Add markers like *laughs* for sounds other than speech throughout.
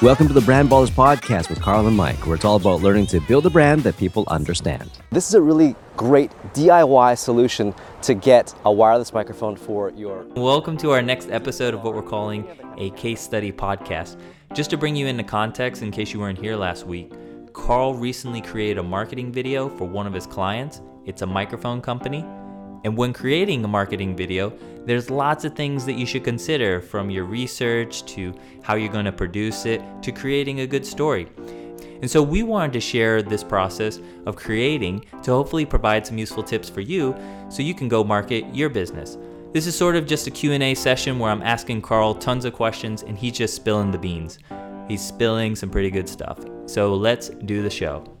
Welcome to the Brand Ballers Podcast with Carl and Mike, where it's all about learning to build a brand that people understand. This is a really great DIY solution to get a wireless microphone for your. Welcome to our next episode of what we're calling a case study podcast. Just to bring you into context, in case you weren't here last week, Carl recently created a marketing video for one of his clients. It's a microphone company. And when creating a marketing video, there's lots of things that you should consider from your research to how you're going to produce it to creating a good story. And so we wanted to share this process of creating to hopefully provide some useful tips for you so you can go market your business. This is sort of just a Q&A session where I'm asking Carl tons of questions and he's just spilling the beans. He's spilling some pretty good stuff. So let's do the show.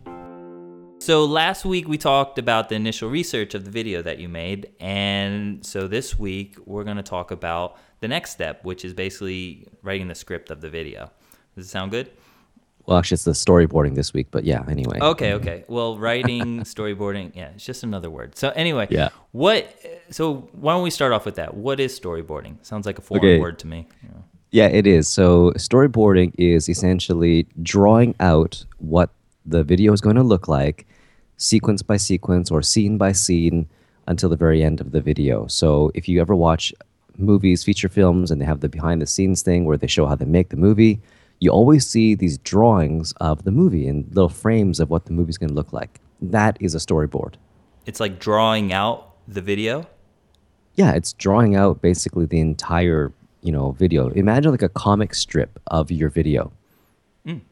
So last week we talked about the initial research of the video that you made, and so this week we're going to talk about the next step, which is basically writing the script of the video. Does it sound good? Well, actually, it's the storyboarding this week, but yeah, anyway. Okay, okay. Well, writing, *laughs* storyboarding, yeah, it's just another word. So anyway, Yeah. What? So why don't we start off with that? What is storyboarding? Sounds like a foreign Okay. word to me. know. Yeah, it is. So, storyboarding is essentially drawing out what the video is going to look like, sequence by sequence or scene by scene, until the very end of the video. So, if you ever watch movies, feature films, and they have the behind the scenes thing where they show how they make the movie, you always see these drawings of the movie and little frames of what the movie's going to look like. That is a storyboard. It's like drawing out the video. Yeah, it's drawing out basically the entire, you know, video. Imagine like a comic strip of your video. Mm.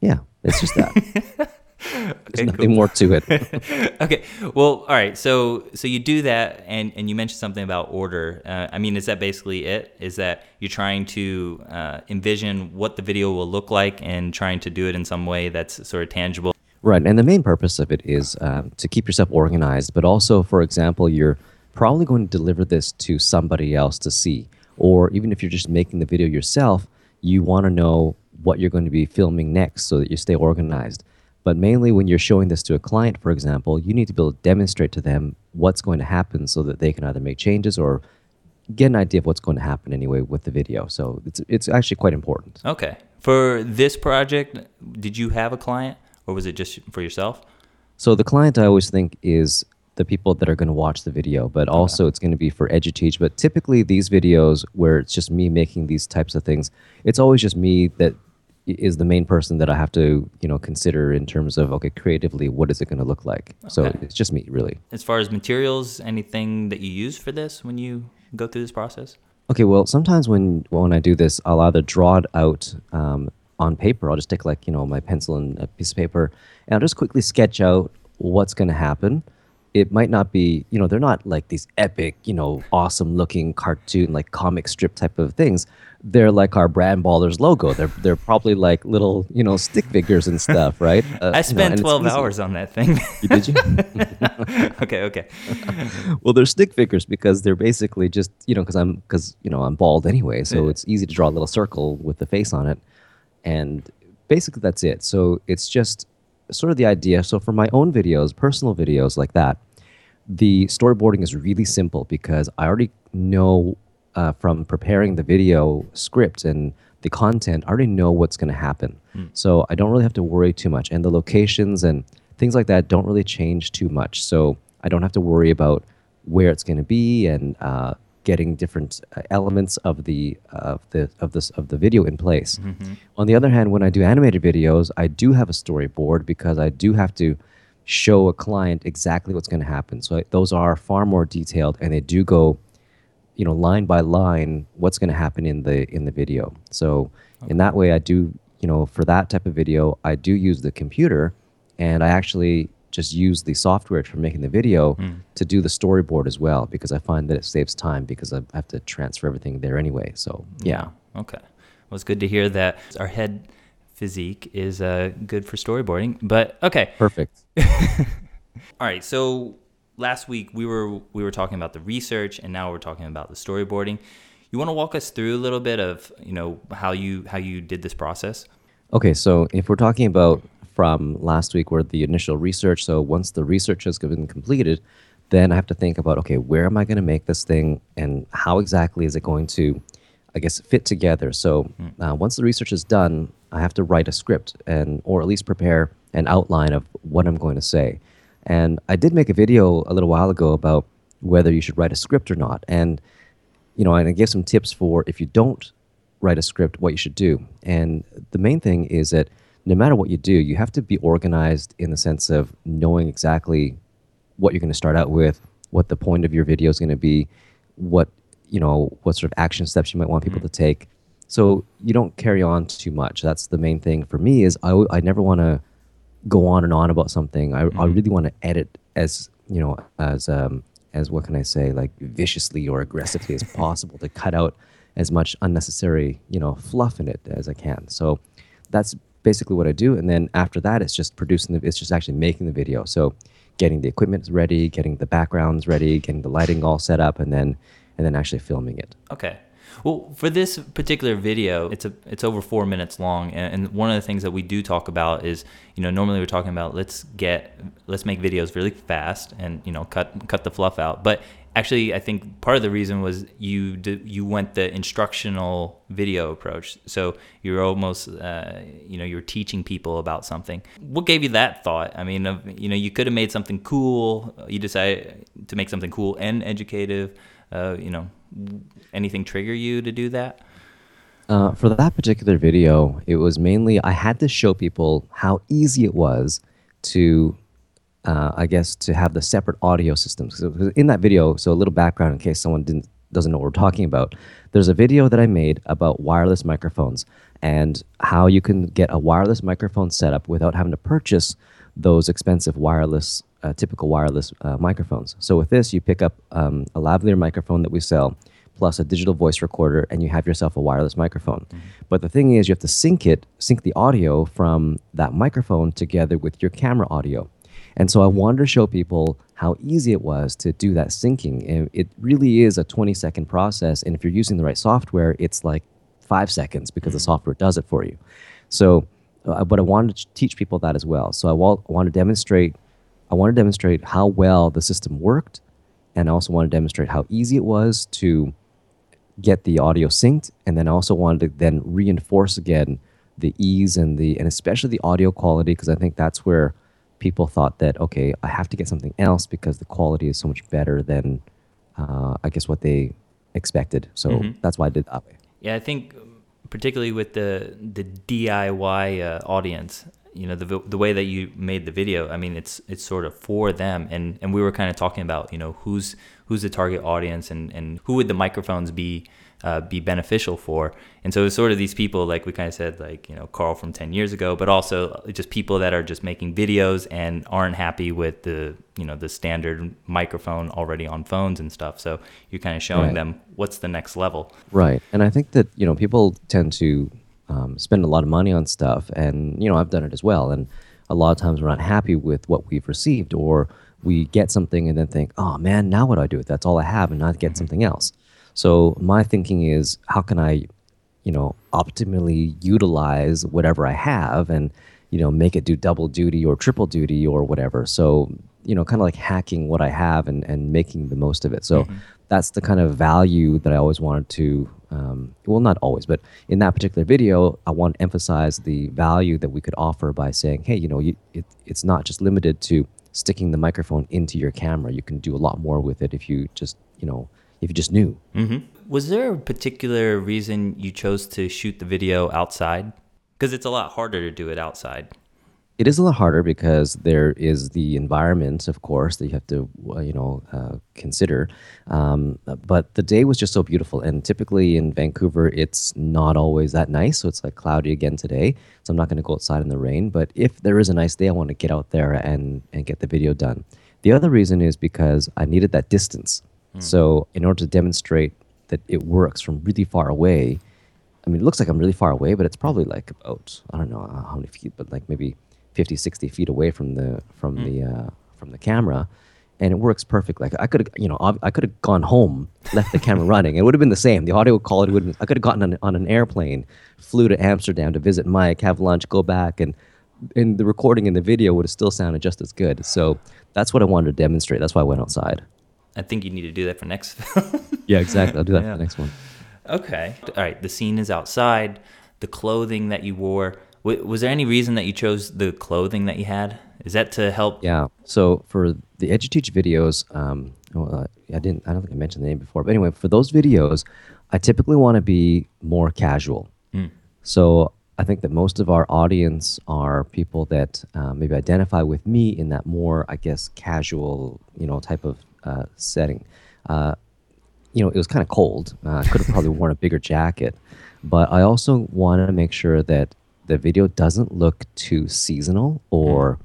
Yeah, it's just that. *laughs* There's nothing more to it. *laughs* okay. Well, all right. So so you do that, and and you mentioned something about order. Uh, I mean, is that basically it? Is that you're trying to uh, envision what the video will look like and trying to do it in some way that's sort of tangible? Right, and the main purpose of it is um, to keep yourself organized, but also, for example, you're probably going to deliver this to somebody else to see, or even if you're just making the video yourself, you want to know what you're going to be filming next so that you stay organized. But mainly, when you're showing this to a client, for example, you need to be able to demonstrate to them what's going to happen so that they can either make changes or get an idea of what's going to happen anyway with the video. So it's it's actually quite important. Okay. For this project, did you have a client, or was it just for yourself? So the client I always think is the people that are going to watch the video, but also it's going to be for EduTeach. But typically these videos where it's just me making these types of things, it's always just me that is the main person that I have to, you know, consider in terms of okay, creatively, what is it going to look like? So it's just me really. As far as materials, anything that you use for this when you go through this process? Okay, well, sometimes when when I do this, I'll either draw it out um, on paper. I'll just take like you know my pencil and a piece of paper, and I'll just quickly sketch out what's going to happen. It might not be, you know, they're not like these epic, you know, awesome looking cartoon like comic strip type of things. They're like our brand ballers logo. They're they're probably like little, you know, stick figures and stuff, right? *laughs* Uh, I spent it's 12 easy. hours on that thing. You- Did you? *laughs* okay, okay. *laughs* well, they're stick figures because they're basically just you know because I'm because you know I'm bald anyway, so Yeah. it's easy to draw a little circle with the face on it, and basically that's it. So it's just sort of the idea. So for my own videos, personal videos like that, the storyboarding is really simple because I already know uh, from preparing the video script and the content, I already know what's going to happen. So I don't really have to worry too much. And the locations and things like that don't really change too much. So I don't have to worry about where it's going to be and uh, getting different uh, elements of the of the of this of the video in place. On the other hand, when I do animated videos, I do have a storyboard because I do have to show a client exactly what's going to happen. So those are far more detailed, and they do go, you know, line by line what's going to happen in the in the video. So in that way, I do, you know, for that type of video, I do use the computer, and I actually just use the software for making the video to do the storyboard as well because I find that it saves time because I have to transfer everything there anyway. So yeah. Okay. Well, it's good to hear that our head physique is uh, good for storyboarding. But okay. Perfect. *laughs* All right. So last week we were we were talking about the research, and now we're talking about the storyboarding. You want to walk us through a little bit of you know how you how you did this process? Okay, so if we're talking about from last week where the initial research, so once the research has been completed, then I have to think about okay, where am I going to make this thing and how exactly is it going to I guess, fit together. So uh, once the research is done, I have to write a script and, or at least prepare an outline of what I'm going to say. And I did make a video a little while ago about whether you should write a script or not. And you know, and I gave some tips for if you don't write a script, what you should do. And the main thing is that no matter what you do, you have to be organized in the sense of knowing exactly what you're going to start out with, what the point of your video is going to be, what you know, what sort of action steps you might want people to take. So you don't carry on too much. That's the main thing for me. Is I, I never want to go on and on about something. I, I really want to edit as you know as um, as what can I say like viciously or aggressively as possible to cut out as much unnecessary you know fluff in it as I can. So that's basically what I do. And then after that, it's just producing the. It's just actually making the video. So getting the equipment ready, getting the backgrounds ready, getting the lighting all set up, and then and then actually filming it. Okay. Well, for this particular video, it's a it's over four minutes long, and, and one of the things that we do talk about is, you know, normally we're talking about let's get let's make videos really fast and you know cut cut the fluff out, but actually, I think part of the reason was you d- you went the instructional video approach. So you're almost uh, you know you're teaching people about something. What gave you that thought? I mean, you know, you could have made something cool. You decided to make something cool and educative. Uh, you know, anything trigger you to do that? Uh, for that particular video, it was mainly I had to show people how easy it was to, uh, I guess, to have the separate audio systems. 'Cause in that video, so a little background in case someone didn't doesn't know what we're talking about. There's a video that I made about wireless microphones and how you can get a wireless microphone setup without having to purchase those expensive wireless, uh, typical wireless uh, microphones. So with this, you pick up um, a lavalier microphone that we sell, plus a digital voice recorder, and you have yourself a wireless microphone. But the thing is, you have to sync it, sync the audio from that microphone together with your camera audio. And so I wanted to show people how easy it was to do that syncing. It really is a 20 second process. And if you're using the right software, it's like five seconds because the software does it for you. So, uh, but I wanted to teach people that as well. So I, wa- I want to demonstrate, I want to demonstrate how well the system worked, and I also want to demonstrate how easy it was to get the audio synced, and then I also wanted to then reinforce again the ease and the and especially the audio quality because I think that's where people thought that okay, I have to get something else because the quality is so much better than uh, I guess what they expected. So that's why I did that way. Yeah, I think um, particularly with the the DIY uh, audience, you know, the the way that you made the video, I mean, it's it's sort of for them, and and we were kind of talking about, you know, who's who's the target audience, and and who would the microphones be. Uh, be beneficial for, and so it's sort of these people, like we kind of said, like you know Carl from ten years ago, but also just people that are just making videos and aren't happy with the you know the standard microphone already on phones and stuff. So you're kind of showing Right. them what's the next level. Right. And I think that, you know, people tend to um, spend a lot of money on stuff. And, you know, I've done it as well. And a lot of times we're not happy with what we've received, or we get something and then think, oh man, now what do I do? That's all I have, and not get something else. So my thinking is, how can I, you know, optimally utilize whatever I have and, you know, make it do double duty or triple duty or whatever. So, you know, kind of like hacking what I have and, and making the most of it. So that's the kind of value that I always wanted to, um, well, not always, but in that particular video, I want to emphasize the value that we could offer by saying, hey, you know, you, it, it's not just limited to sticking the microphone into your camera. You can do a lot more with it if you just, you know, if you just knew. hmm Was there a particular reason you chose to shoot the video outside? Because it's a lot harder to do it outside. It is a lot harder because there is the environment, of course, that you have to, uh, you know, uh, consider. Um, but the day was just so beautiful, and typically in Vancouver, it's not always that nice. So it's like cloudy again today. So I'm not going to go outside in the rain. But if there is a nice day, I want to get out there and and get the video done. The other reason is because I needed that distance. Hmm. So in order to demonstrate that it works from really far away, I mean, it looks like I'm really far away, but it's probably like about I don't know uh, how many feet, but like maybe 50, 60 feet away from the from hmm. the uh, from the camera, and it works perfect. Like I could have, you know, I could have gone home, left the camera *laughs* running. It would have been the same. The audio quality would. have I could have gotten on, on an airplane, flew to Amsterdam to visit Mike, have lunch, go back, and and the recording and the video would have still sounded just as good. So that's what I wanted to demonstrate. That's why I went outside. I think you need to do that for next. *laughs* Yeah, exactly. I'll do that Yeah. for the next one. Okay. All right. The scene is outside. The clothing that you wore. W- was there any reason that you chose the clothing that you had? Is that to help? Yeah. So for the EduTeach videos, um, well, uh, I didn't. I don't think I mentioned the name before, but anyway, for those videos, I typically want to be more casual. So I think that most of our audience are people that uh, maybe identify with me in that more, I guess, casual, you know, type of uh, setting. Uh, you know, it was kind of cold. Uh, I could have probably worn a bigger jacket, but I also wanted to make sure that the video doesn't look too seasonal or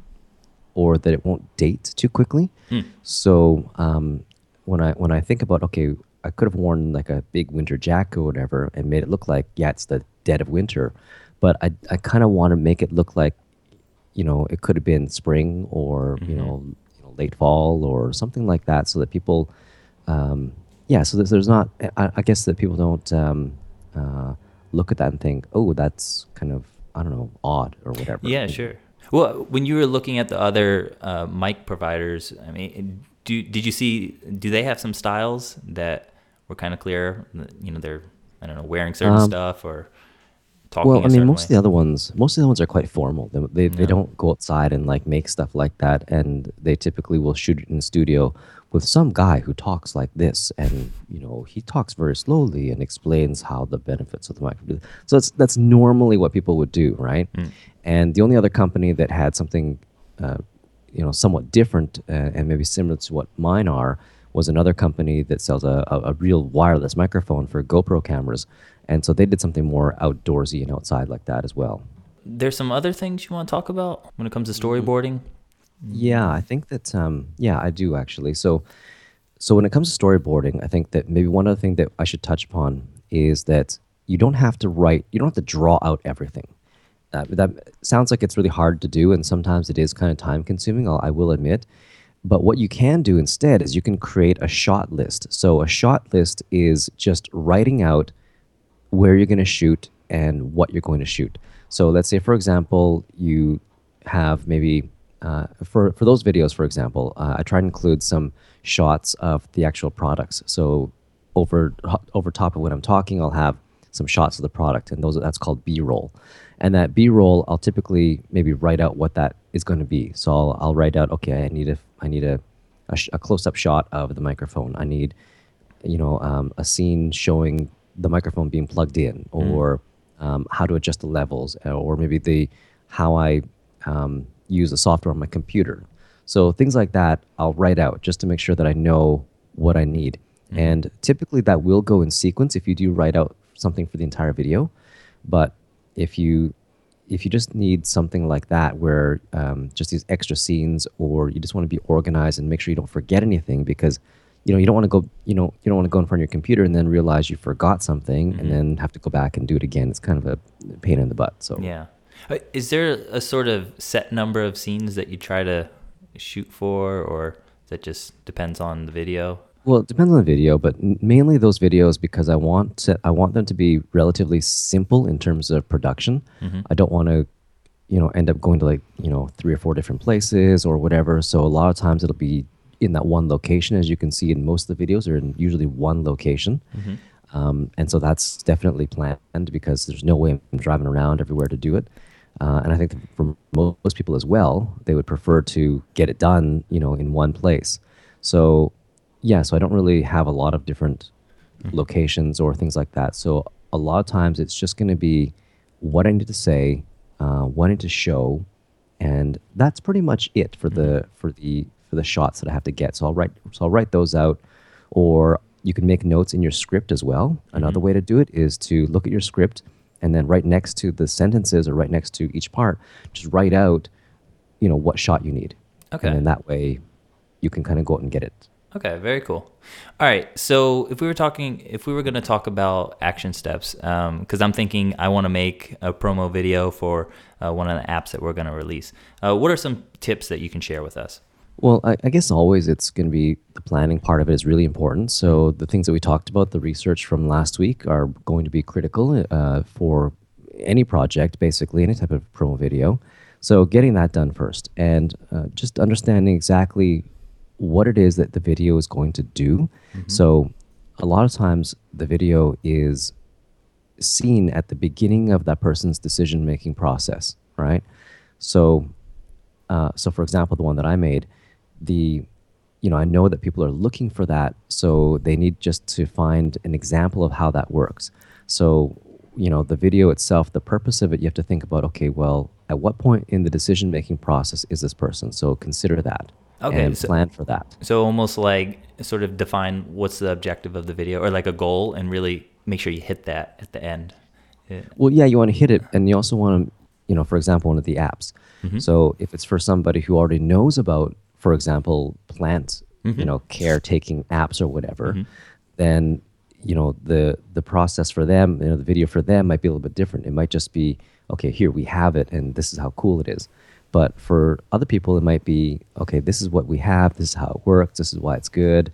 or that it won't date too quickly. So um, when I when I think about okay, I could have worn like a big winter jacket or whatever and made it look like yeah, it's the dead of winter, but I I kind of want to make it look like you know it could have been spring or know, you know late fall or something like that, so that people um, yeah, so there's, there's not I, I guess that people don't um, uh, look at that and think oh that's kind of I don't know odd or whatever. Yeah, sure. Well, when you were looking at the other uh, mic providers, I mean, do did you see? Do they have some styles that were kind of clear? You know, they're I don't know wearing certain Um, stuff or talking. Well, I mean, most of the other ones, most of the ones are quite formal. They, they, they don't go outside and like make stuff like that, and they typically will shoot it in the studio with some guy who talks like this, and you know, he talks very slowly and explains how the benefits of the microphone. So that's that's normally what people would do, right? And the only other company that had something, uh, you know, somewhat different uh, and maybe similar to what mine are was another company that sells a, a, a real wireless microphone for GoPro cameras. And so they did something more outdoorsy and outside like that as well. There's some other things you want to talk about when it comes to storyboarding. Yeah, I think that um, yeah, I do actually. So so when it comes to storyboarding, I think that maybe one other thing that I should touch upon is that you don't have to write, you don't have to draw out everything. Uh, that sounds like it's really hard to do, and sometimes it is kind of time consuming, I'll, I will admit. But what you can do instead is you can create a shot list. So a shot list is just writing out where you're going to shoot and what you're going to shoot. So let's say, for example, you have maybe uh, for for those videos, for example, uh, I try to include some shots of the actual products. So over over top of what I'm talking, I'll have some shots of the product, and those that's called B-roll. And that B-roll, I'll typically maybe write out what that is going to be. So I'll, I'll write out, okay, I need a I need a a, sh- a close-up shot of the microphone. I need you know, um, a scene showing the microphone being plugged in, or um, how to adjust the levels, uh, or maybe the how I um, use the software on my computer. So things like that, I'll write out just to make sure that I know what I need. And typically, that will go in sequence if you do write out something for the entire video. But if you if you just need something like that where um, just these extra scenes or you just want to be organized and make sure you don't forget anything because you know you don't want to go you know you don't want to go in front of your computer and then realize you forgot something and then have to go back and do it again it's kind of a pain in the butt so Yeah. Uh, Is there a sort of set number of scenes that you try to shoot for, or that just depends on the video? Well, it depends on the video, but mainly those videos because I want to, I want them to be relatively simple in terms of production. I don't want to, you know, end up going to like you know three or four different places or whatever. So a lot of times it'll be in that one location, as you can see in most of the videos, they're in usually one location. Um, and so that's definitely planned because there's no way I'm driving around everywhere to do it. Uh, and I think for most people as well, they would prefer to get it done, you know, in one place. So, yeah, so I don't really have a lot of different locations or things like that. So a lot of times it's just going to be what I need to say, uh, what I need to show, and that's pretty much it for the for the for the shots that I have to get. So I'll write so I'll write those out, or you can make notes in your script as well. Another way to do it is to look at your script and then right next to the sentences or right next to each part, just write out, you know, what shot you need. Okay. And then that way, you can kind of go out and get it. Okay, very cool. All right, so if we were talking, if we were going to talk about action steps, because I'm thinking I want to make a promo video for uh, one of the apps that we're going to release. Uh, what are some tips that you can share with us? Well, I, I guess always it's going to be the planning part of it is really important. So the things that we talked about, the research from last week, are going to be critical uh, for any project, basically any type of promo video. So getting that done first, and uh, just understanding exactly what it is that the video is going to do. So a lot of times the video is seen at the beginning of that person's decision making process, right? So, uh, so for example, the one that I made, the you know I know that people are looking for that, so they need just to find an example of how that works. So, you know, the video itself, the purpose of it, you have to think about. Okay, well, at what point in the decision making process is this person? So consider that Okay, and so- plan for that. So almost like sort of define what's the objective of the video or like a goal and really make sure you hit that at the end. Yeah. Well, yeah, you want to hit it, and you also want to, you know, for example, one of the apps. Mm-hmm. So if it's for somebody who already knows about, for example, plant, you mm-hmm. know, caretaking apps or whatever, mm-hmm. then you know the the process for them, you know, the video for them might be a little bit different. It might just be, okay, here we have it, and this is how cool it is. But for other people, it might be, okay, this is what we have, this is how it works, this is why it's good.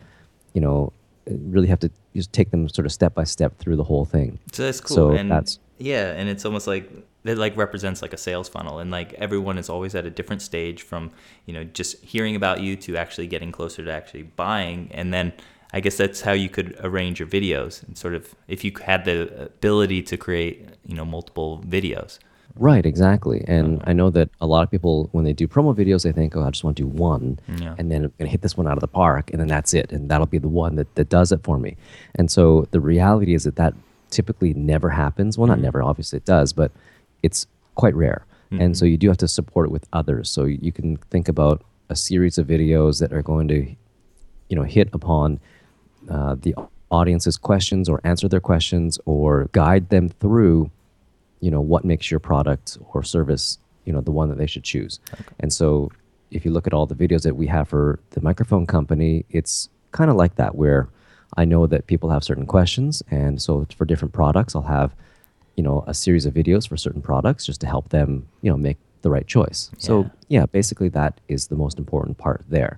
You know, really have to just take them sort of step by step through the whole thing. So that's cool. So and that's- yeah, and it's almost like it like represents like a sales funnel and like everyone is always at a different stage from, you know, just hearing about you to actually getting closer to actually buying and then I guess that's how you could arrange your videos and sort of if you had the ability to create, you know, multiple videos. Right, exactly. And uh-huh. I know that a lot of people, when they do promo videos, they think, oh, I just want to do one, Yeah. and then I'm going to hit this one out of the park, and then that's it. And that'll be the one that, that does it for me. And so the reality is that that typically never happens. Well, not mm-hmm. never, obviously it does, but it's quite rare. And so you do have to support it with others. So you can think about a series of videos that are going to, you know, hit upon uh, the audience's questions or answer their questions or guide them through you know what makes your product or service you know the one that they should choose and so if you look at all the videos that we have for the microphone company it's kind of like that where i know that people have certain questions and so for different products i'll have you know a series of videos for certain products just to help them you know make the right choice so Yeah. yeah basically that is the most important part there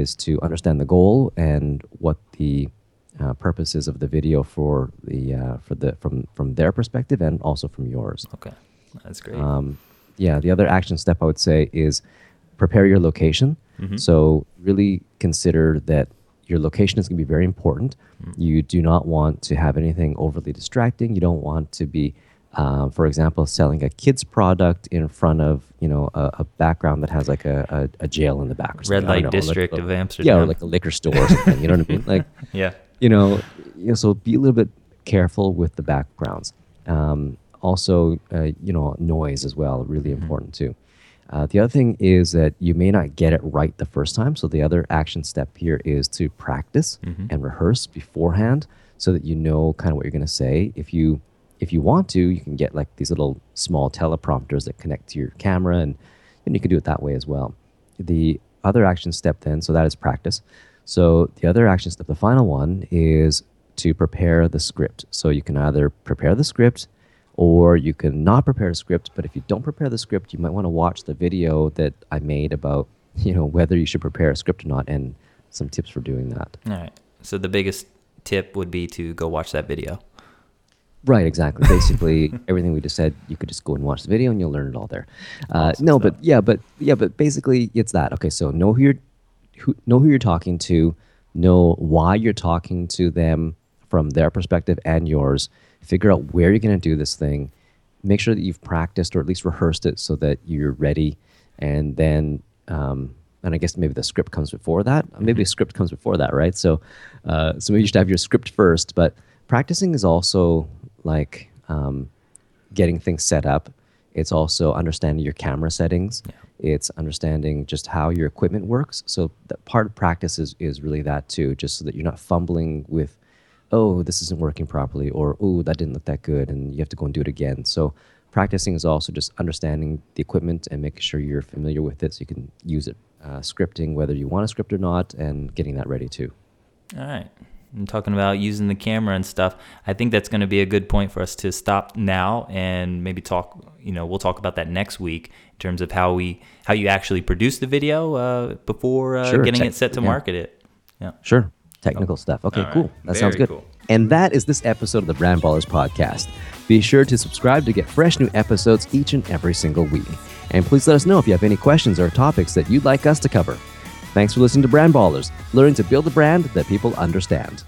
is to understand the goal and what the uh, purposes of the video for the uh, for the from from their perspective and also from yours. Okay. That's great. Um, yeah, the other action step I would say is prepare your location. So really consider that your location is going to be very important. You do not want to have anything overly distracting. You don't want to be, uh, for example, selling a kid's product in front of you know a, a background that has like a, a, a jail in the back. Or Red something. I light know, district a- of Yeah, or Amsterdam. like a liquor store or something. You know what I mean? *laughs* Like yeah. you know, you know, so be a little bit careful with the backgrounds. Um, also, uh, you know, noise as well, really important too. Uh, the other thing is that you may not get it right the first time. So the other action step here is to practice and rehearse beforehand, so that you know kind of what you're going to say. If you if you want to, you can get like these little small teleprompters that connect to your camera, and and you can do it that way as well. The other action step then, so that is practice. So the other action step, the final one, is to prepare the script. So you can either prepare the script or you can not prepare a script. But if you don't prepare the script, you might want to watch the video that I made about, *laughs* you know, whether you should prepare a script or not and some tips for doing that. All right. So the biggest tip would be to go watch that video. Right, exactly. *laughs* Basically, everything we just said, you could just go and watch the video and you'll learn it all there. Uh, Awesome no, stuff. but yeah, but yeah, but basically, it's that. Okay, so know who you're, who, know who you're talking to, know why you're talking to them from their perspective and yours. Figure out where you're going to do this thing. Make sure that you've practiced or at least rehearsed it so that you're ready. And then, um, and I guess maybe the script comes before that. Maybe a script comes before that, right? So, uh, so maybe you should have your script first. But practicing is also like um, getting things set up. It's also understanding your camera settings. It's understanding just how your equipment works. So that part of practice is, is really that too, just so that you're not fumbling with, oh, this isn't working properly, or oh, that didn't look that good, and you have to go and do it again. So practicing is also just understanding the equipment and making sure you're familiar with it so you can use it. Uh, scripting, whether you want a script or not, and getting that ready too. All right. I'm talking about using the camera and stuff, I think that's going to be a good point for us to stop now and maybe talk. You know, we'll talk about that next week in terms of how we how you actually produce the video uh, before uh, Sure, getting tech- it set to yeah. market it. Yeah. Sure. Technical stuff. Okay, All right. cool. That sounds good. cool. And that is this episode of the Brand Ballers podcast. Be sure to subscribe to get fresh new episodes each and every single week. And please let us know if you have any questions or topics that you'd like us to cover. Thanks for listening to Brand Ballers, learning to build a brand that people understand.